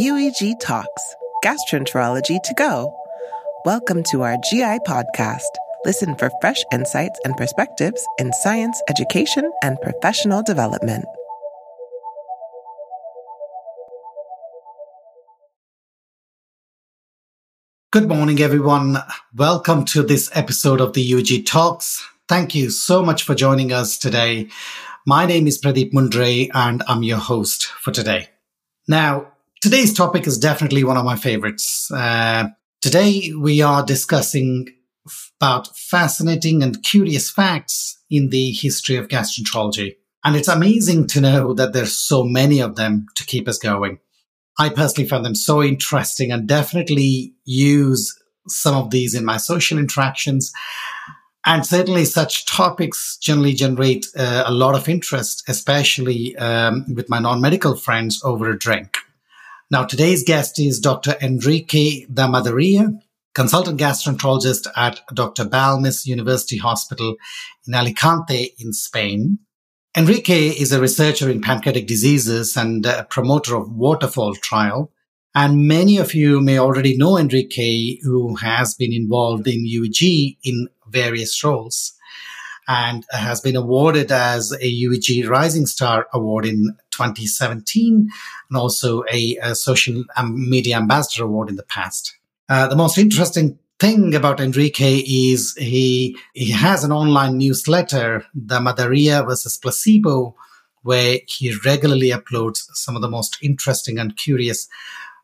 UEG Talks, Gastroenterology to Go. Welcome to our GI podcast. Listen for fresh insights and perspectives in science, education, and professional development. Good morning, everyone. Welcome to this episode of the UEG Talks. Thank you so much for joining us today. My name is Pradeep Mundre, and I'm your host for today. Now, today's topic is definitely one of my favorites. Uh, today, we are discussing about fascinating and curious facts in the history of gastroenterology. And it's amazing to know that there's so many of them to keep us going. I personally found them so interesting and definitely use some of these in my social interactions. And certainly such topics generally generate uh, a lot of interest, especially um, with my non-medical friends over a drink. Now, today's guest is Dr. Enrique De Madaria, consultant gastroenterologist at Dr. Balmis University Hospital in Alicante in Spain. Enrique is a researcher in pancreatic diseases and a promoter of Waterfall Trial. And many of you may already know Enrique, who has been involved in UEG in various roles and has been awarded as a UEG Rising Star Award in 2017 and also a, a Social Media Ambassador Award in the past. Uh, the most interesting thing about Enrique is he he has an online newsletter, De Madaria versus Placebo, where he regularly uploads some of the most interesting and curious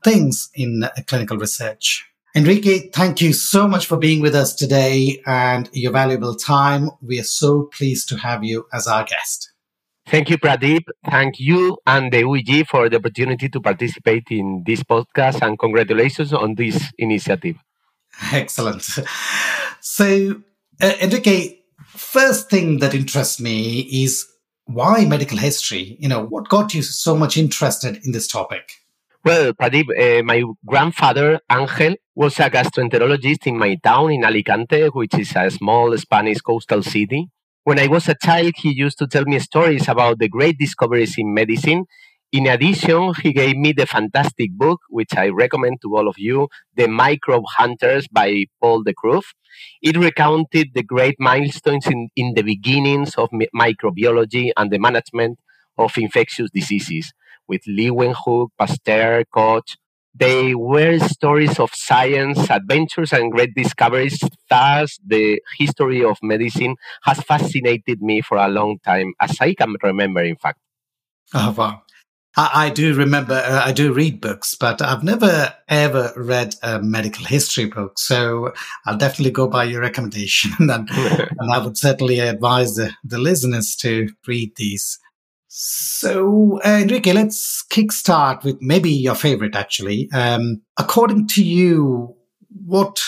things in uh, clinical research. Enrique, thank you so much for being with us today and your valuable time. We are so pleased to have you as our guest. Thank you, Pradeep. Thank you and the UEG for the opportunity to participate in this podcast and congratulations on this initiative. Excellent. So, uh, Enrique, first thing that interests me is why medical history? You know, what got you so much interested in this topic? Well, Pradeep, uh, my grandfather, Angel, was a gastroenterologist in my town in Alicante, which is a small Spanish coastal city. When I was a child, he used to tell me stories about the great discoveries in medicine in addition, he gave me the fantastic book, which I recommend to all of you, The Microbe Hunters by Paul de Kruif. It recounted the great milestones in, in the beginnings of microbiology and the management of infectious diseases with Leeuwenhoek, Pasteur, Koch. They were stories of science, adventures, and great discoveries. Thus, the history of medicine has fascinated me for a long time, as I can remember, in fact. Oh, wow. I, I do remember, uh, I do read books, but I've never ever read a medical history book. So I'll definitely go by your recommendation. and, and I would certainly advise the, the listeners to read these. So, uh, Enrique, let's kickstart with maybe your favorite, actually. Um, according to you, what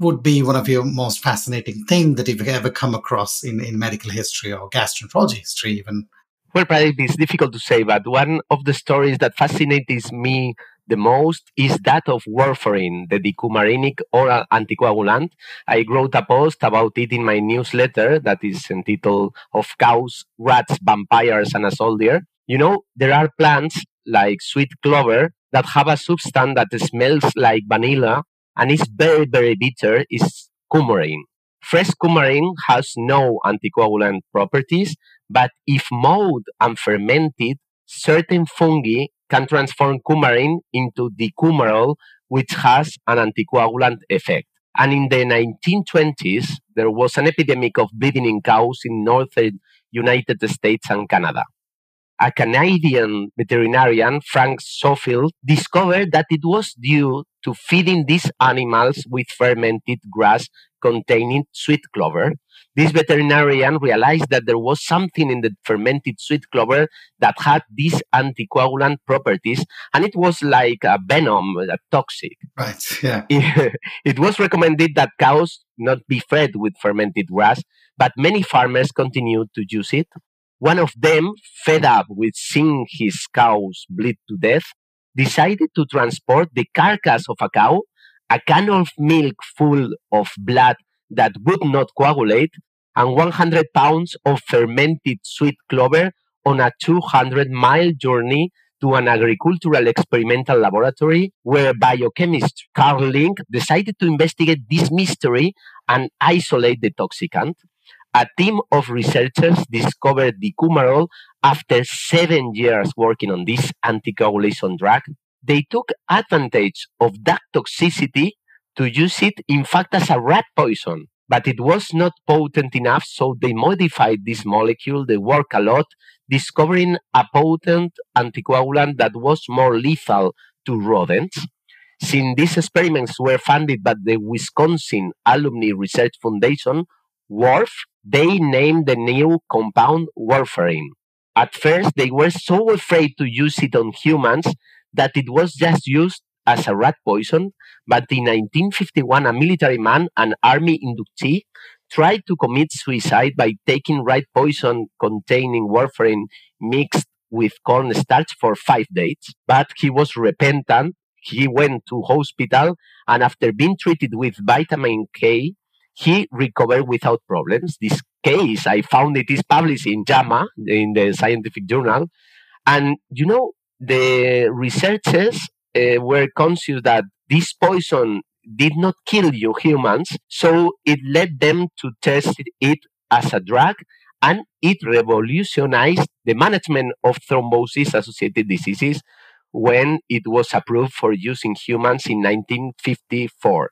would be one of your most fascinating things that you've ever come across in, in medical history or gastroenterology history, even? Well, probably it's difficult to say, but one of the stories that fascinates me the most is that of warfarin, the dicumarinic oral anticoagulant. I wrote a post about it in my newsletter that is entitled Of Cows, Rats, Vampires, and a Soldier. You know, there are plants like sweet clover that have a substance that smells like vanilla and is very, very bitter, is coumarin. Fresh coumarin has no anticoagulant properties, but if mowed and fermented, certain fungi can transform coumarin into dicumarol, which has an anticoagulant effect. And in the 1920s, there was an epidemic of bleeding in cows in northern United States and Canada. A Canadian veterinarian, Frank Schofield, discovered that it was due to feeding these animals with fermented grass containing sweet clover, this veterinarian realized that there was something in the fermented sweet clover that had these anticoagulant properties, and it was like a venom, uh, a toxic. Right. Yeah. It, it was recommended that cows not be fed with fermented grass, but many farmers continued to use it. One of them, fed up with seeing his cows bleed to death, decided to transport the carcass of a cow, a can of milk full of blood that would not coagulate, and 100 pounds of fermented sweet clover on a 200 mile journey to an agricultural experimental laboratory where biochemist Karl Link decided to investigate this mystery and isolate the toxicant. A team of researchers discovered dicumarol after seven years working on this anticoagulation drug. They took advantage of that toxicity to use it, in fact, as a rat poison but it was not potent enough, so they modified this molecule. They worked a lot, discovering a potent anticoagulant that was more lethal to rodents. Since these experiments were funded by the Wisconsin Alumni Research Foundation, WARF, they named the new compound warfarin. At first, they were so afraid to use it on humans that it was just used as a rat poison, but in 1951, a military man, an army inductee, tried to commit suicide by taking rat poison containing warfarin mixed with cornstarch for five days. But he was repentant. He went to hospital, and after being treated with vitamin K, he recovered without problems. This case, I found it is published in JAMA, in the scientific journal. And you know, the researchers uh, were conscious that this poison did not kill you humans, so it led them to test it as a drug and it revolutionized the management of thrombosis associated diseases when it was approved for use in humans in 1954.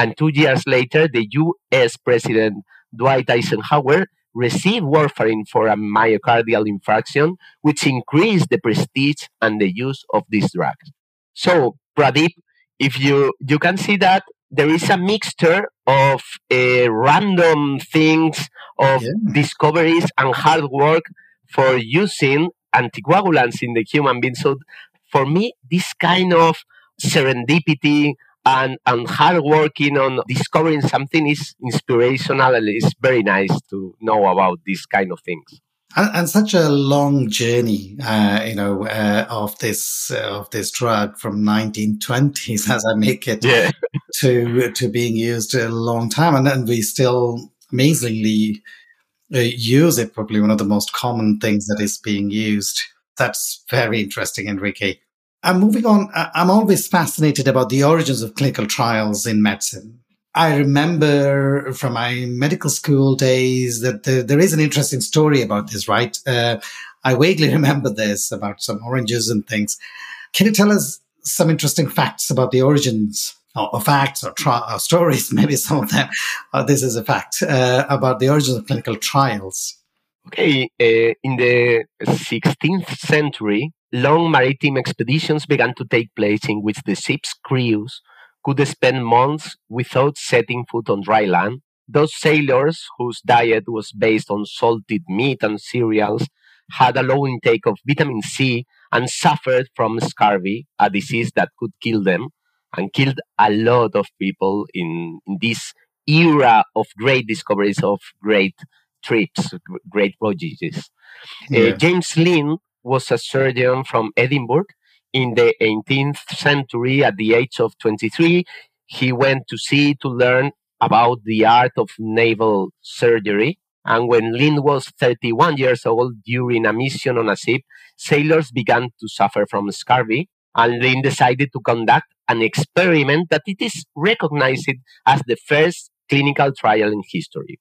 And two years later, the US President Dwight Eisenhower received warfarin for a myocardial infarction, which increased the prestige and the use of this drug. So, Pradeep, if you you can see that there is a mixture of uh, random things, of yeah. discoveries and hard work for using anticoagulants in the human being. So, for me, this kind of serendipity and, and hard working on discovering something is inspirational and it's very nice to know about these kind of things and, and such a long journey, uh, you know, uh, of this uh, of this drug from 1920s, as I make it, yeah. to to being used a long time, and then we still amazingly uh, use it. Probably one of the most common things that is being used. That's very interesting, Enrique. And moving on, I'm always fascinated about the origins of clinical trials in medicine. I remember from my medical school days that the, there is an interesting story about this, right? Uh, I vaguely remember this about some oranges and things. Can you tell us some interesting facts about the origins or, or facts or, tra- or, stories? Maybe some of them. Uh, this is a fact uh, about the origins of clinical trials. Okay, uh, in the 16th century, long maritime expeditions began to take place in which the ship's crews could spend months without setting foot on dry land. Those sailors, whose diet was based on salted meat and cereals, had a low intake of vitamin C and suffered from scurvy, a disease that could kill them and killed a lot of people in, in this era of great discoveries, of great trips, great voyages. Uh, yeah. Uh, James Lind was a surgeon from Edinburgh in the 18th century, at the age of 23, he went to sea to learn about the art of naval surgery. And when Lind was 31 years old, during a mission on a ship, sailors began to suffer from scurvy. And Lind decided to conduct an experiment that it is recognized as the first clinical trial in history.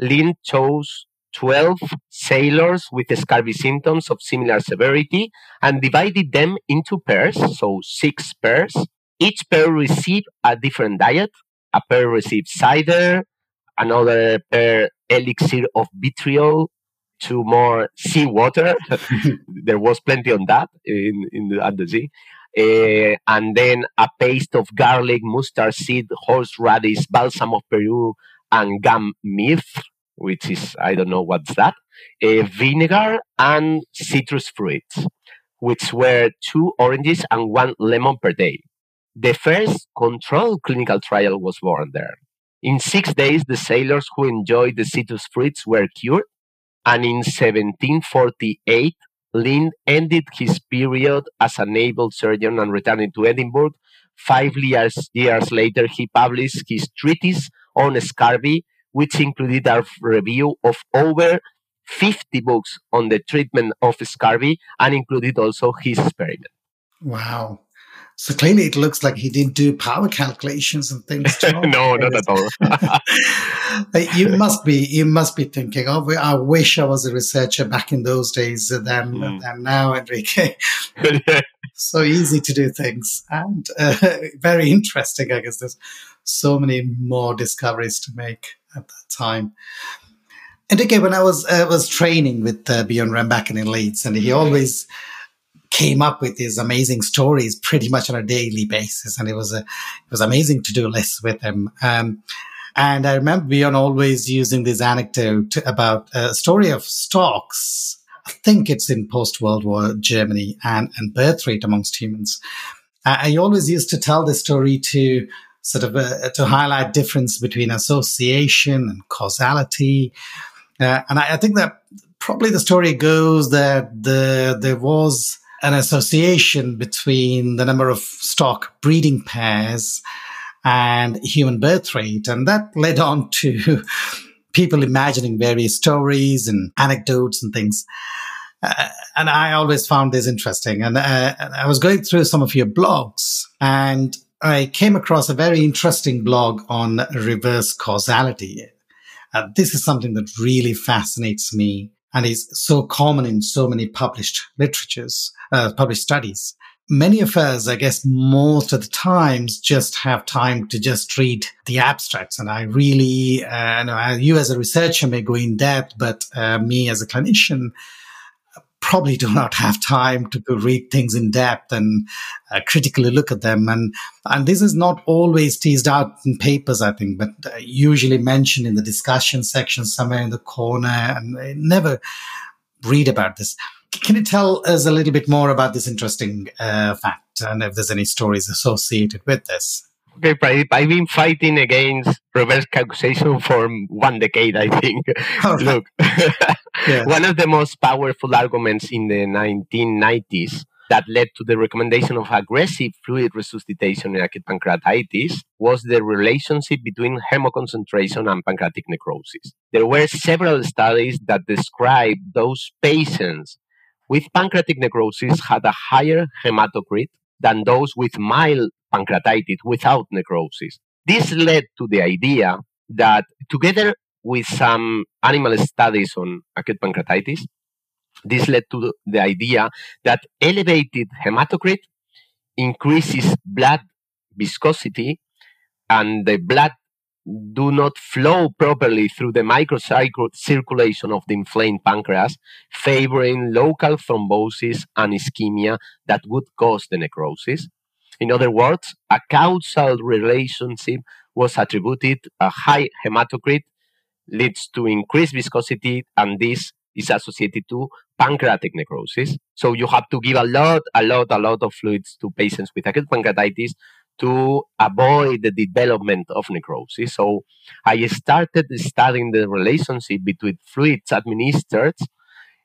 Lind chose 12 sailors with scurvy symptoms of similar severity and divided them into pairs, so six pairs. Each pair received a different diet. A pair received cider, another pair elixir of vitriol, two more seawater. there was plenty on that in, in the, at the sea. Uh, and then a paste of garlic, mustard seed, horseradish, balsam of Peru, and gum myrrh which is, I don't know what's that, a vinegar and citrus fruits, which were two oranges and one lemon per day. The first controlled clinical trial was born there. In six days, the sailors who enjoyed the citrus fruits were cured, and in 1748, Lind ended his period as a naval surgeon and returned to Edinburgh. Five years, years later, he published his treatise on scurvy which included a review of over 50 books on the treatment of scurvy and included also his experiment. Wow. So clearly, it looks like he didn't do power calculations and things. no, not at all. you must be you must be thinking, "Oh, I wish I was a researcher back in those days than mm. than now, Enrique." so easy to do things and uh, very interesting. I guess there's so many more discoveries to make at that time. And again, when I was uh, was training with uh, Bjorn Rembacken in Leeds, and he always came up with these amazing stories pretty much on a daily basis, and it was a, it was amazing to do lists with him. Um, and I remember Bjorn always using this anecdote about a story of stocks. I think it's in post World War Germany and, and birth rate amongst humans. I always used to tell this story to sort of uh, to highlight difference between association and causality. Uh, and I, I, think that probably the story goes that the there was an association between the number of stock breeding pairs and human birth rate. And that led on to people imagining various stories and anecdotes and things. Uh, and I always found this interesting. And uh, I was going through some of your blogs and I came across a very interesting blog on reverse causality. Uh, this is something that really fascinates me and is so common in so many published literatures, uh, published studies. Many of us, I guess, most of the times just have time to just read the abstracts. And I really, uh, know, you as a researcher may go in depth, but uh, me as a clinician, probably do not have time to read things in depth and uh, critically look at them. And, and this is not always teased out in papers, I think, but uh, usually mentioned in the discussion section somewhere in the corner and I never read about this. Can you tell us a little bit more about this interesting uh, fact and if there's any stories associated with this? Okay, I've been fighting against reverse causation for one decade, I think. Look, yeah. one of the most powerful arguments in the 1990s that led to the recommendation of aggressive fluid resuscitation in acute pancreatitis was the relationship between hemoconcentration and pancreatic necrosis. There were several studies that described those patients with pancreatic necrosis had a higher hematocrit than those with mild pancreatitis without necrosis. This led to the idea that together with some animal studies on acute pancreatitis, this led to the idea that elevated hematocrit increases blood viscosity and the blood do not flow properly through the microcirculation of the inflamed pancreas, favoring local thrombosis and ischemia that would cause the necrosis. In other words, a causal relationship was attributed. A high hematocrit leads to increased viscosity, and this is associated to pancreatic necrosis. So you have to give a lot, a lot, a lot of fluids to patients with acute pancreatitis to avoid the development of necrosis. So I started studying the relationship between fluids administered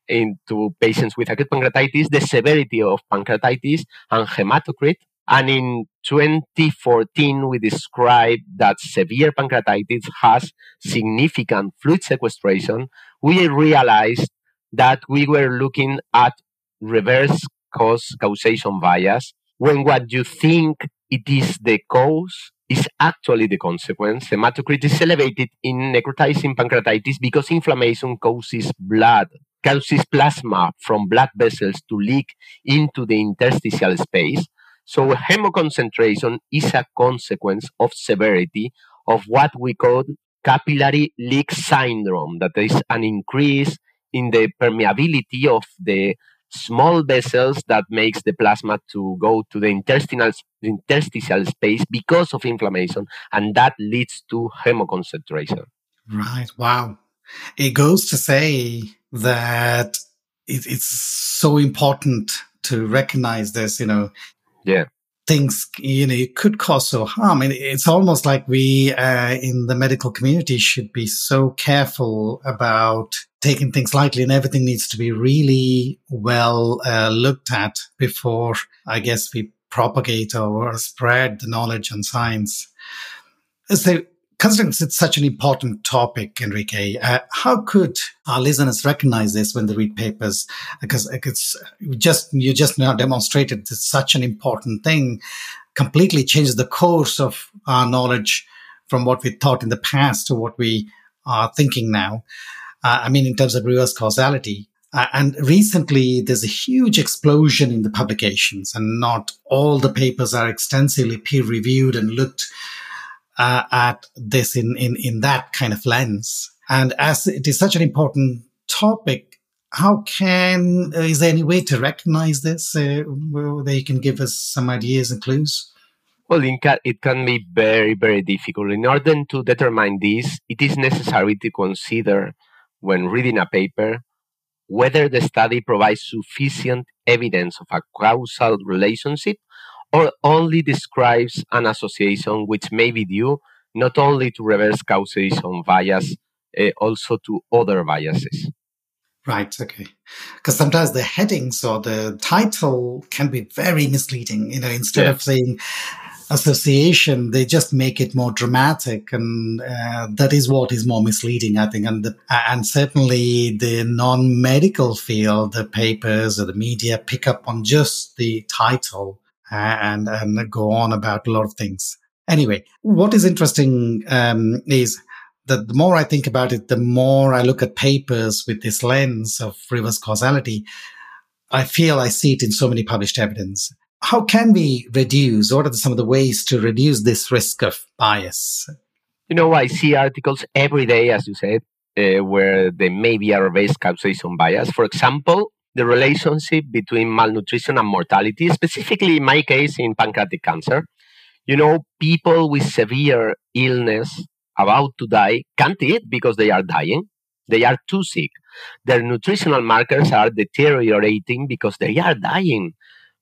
into patients with acute pancreatitis, the severity of pancreatitis, and hematocrit, and in 2014, we described that severe pancreatitis has significant fluid sequestration. We realized that we were looking at reverse cause causation bias when what you think it is the cause is actually the consequence. Hematocrit is elevated in necrotizing pancreatitis because inflammation causes blood, causes plasma from blood vessels to leak into the interstitial space so hemoconcentration is a consequence of severity of what we call capillary leak syndrome, that is an increase in the permeability of the small vessels that makes the plasma to go to the intestinal interstitial space because of inflammation and that leads to hemoconcentration right. Wow. It goes to say that it, it's so important to recognize this you know yeah. things you know could cause so harm. And it's almost like we uh, in the medical community should be so careful about taking things lightly and everything needs to be really well uh, looked at before i guess we propagate or spread the knowledge and science. So considering it's such an important topic, Enrique, uh, how could our listeners recognize this when they read papers? Because it's just you just now demonstrated it's such an important thing, completely changes the course of our knowledge from what we thought in the past to what we are thinking now. Uh, I mean, in terms of reverse causality. Uh, and recently, there's a huge explosion in the publications, and not all the papers are extensively peer reviewed and looked uh, at this in, in, in that kind of lens. And as it is such an important topic, how can, uh, is there any way to recognize this? Uh, that you can give us some ideas and clues? Well, it can be very, very difficult. In order to determine this, it is necessary to consider when reading a paper whether the study provides sufficient evidence of a causal relationship only describes an association which may be due not only to reverse causation bias, uh, also to other biases. Right. Okay. Because sometimes the headings or the title can be very misleading. You know, instead of saying association, they just make it more dramatic, and uh, that is what is more misleading, I think. And the, and certainly the non-medical field, the papers or the media pick up on just the title and and go on about a lot of things. Anyway, what is interesting um, is that the more I think about it, the more I look at papers with this lens of reverse causality, I feel I see it in so many published evidence. How can we reduce? What are some of the ways to reduce this risk of bias? You know, I see articles every day, as you said, uh, where there may be a reverse causation bias. For example, the relationship between malnutrition and mortality, specifically in my case in pancreatic cancer. You know, people with severe illness about to die can't eat because they are dying. They are too sick. Their nutritional markers are deteriorating because they are dying.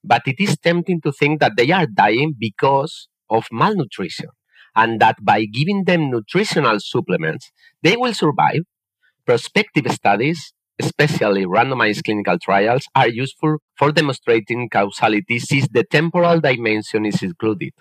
But it is tempting to think that they are dying because of malnutrition and that by giving them nutritional supplements, they will survive. Prospective studies especially randomized clinical trials, are useful for demonstrating causality since the temporal dimension is included.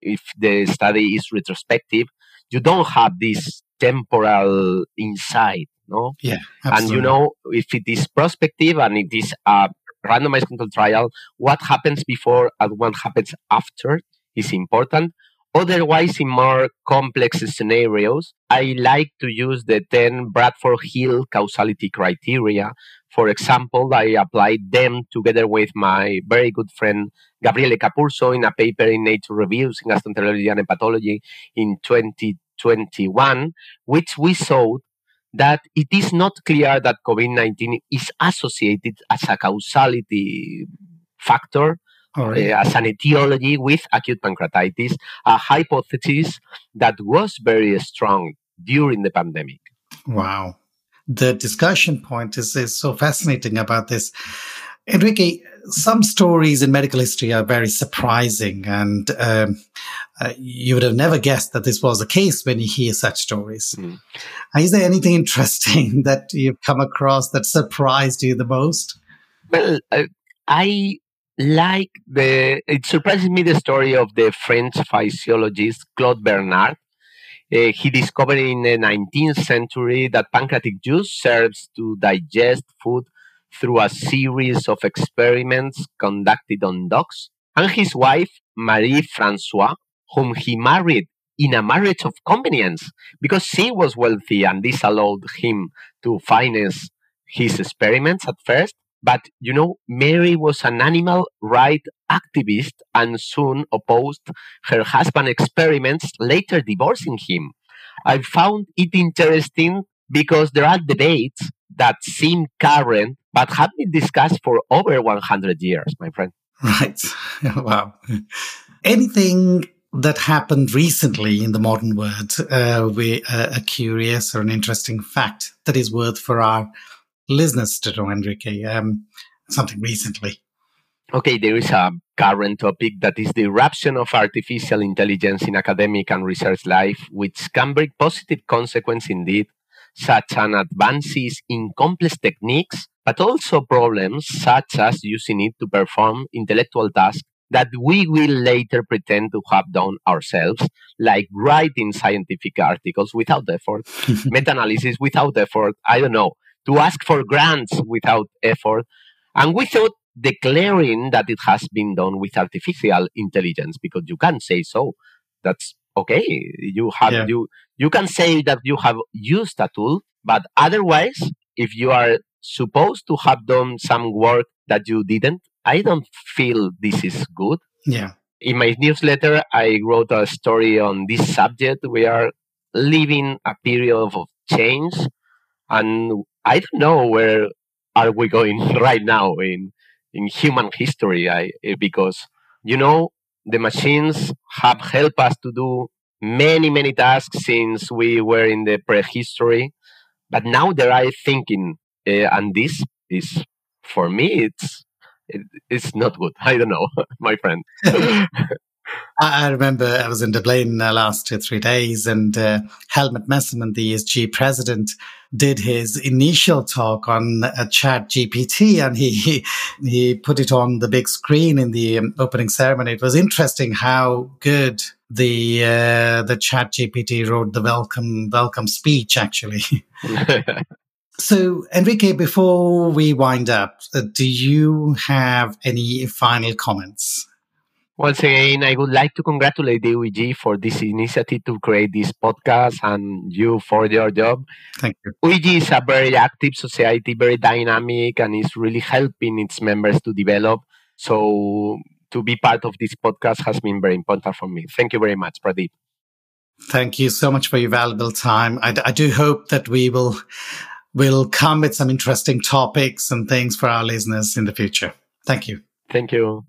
If the study is retrospective, you don't have this temporal insight, no? Yeah, absolutely. And you know, if it is prospective and it is a randomized clinical trial, what happens before and what happens after is important. Otherwise, in more complex scenarios, I like to use the 10 Bradford Hill causality criteria. For example, I applied them together with my very good friend Gabriele Capurso in a paper in Nature Reviews in Gastroenterology and Hepatology in 2021, which we showed that it is not clear that COVID 19 is associated as a causality factor right. as an etiology with acute pancreatitis, a hypothesis that was very strong during the pandemic. Wow. The discussion point is, is so fascinating about this. Enrique, some stories in medical history are very surprising, and um, uh, you would have never guessed that this was the case when you hear such stories. Mm. Is there anything interesting that you've come across that surprised you the most? Well, uh, I like the it surprises me the story of the French physiologist Claude Bernard. Uh, he discovered in the 19th century that pancreatic juice serves to digest food through a series of experiments conducted on dogs. And his wife, Marie Francois, whom he married in a marriage of convenience because she was wealthy and this allowed him to finance his experiments at first. But you know, Mary was an animal rights activist and soon opposed her husband's experiments, later divorcing him. I found it interesting because there are debates that seem current but have been discussed for over 100 years, my friend. Right. wow. Anything that happened recently in the modern world, uh, we, uh, a curious or an interesting fact that is worth for our listeners to know, Enrique, um, something recently. Okay, there is a current topic that is the eruption of artificial intelligence in academic and research life, which can bring positive consequences indeed, such as advances in complex techniques, but also problems such as using it to perform intellectual tasks that we will later pretend to have done ourselves, like writing scientific articles without effort, meta analysis without effort, I don't know, to ask for grants without effort, and without declaring that it has been done with artificial intelligence, because you can say so. That's okay. You have yeah. you you can say that you have used a tool, but otherwise, if you are supposed to have done some work that you didn't, I don't feel this is good. Yeah. In my newsletter, I wrote a story on this subject. We are living a period of change, and I don't know where are we going right now in in human history. I because you know the machines have helped us to do many many tasks since we were in the prehistory, but now they are thinking, uh, and this is for me it's it, it's not good. I don't know, my friend. I remember I was in Dublin the last two, three days, and uh, Helmut Messmann, the ESG president, did his initial talk on a chat GPT and he, he, he put it on the big screen in the um, opening ceremony. It was interesting how good the uh, the chat GPT wrote the welcome welcome speech actually. So, Enrique, before we wind up, uh, do you have any final comments? Once again, I would like to congratulate the UEG for this initiative to create this podcast and you for your job. Thank you. UEG is a very active society, very dynamic, and is really helping its members to develop. So, to be part of this podcast has been very important for me. Thank you very much, Pradeep. Thank you so much for your valuable time. I, I do hope that we will will come with some interesting topics and things for our listeners in the future. Thank you. Thank you.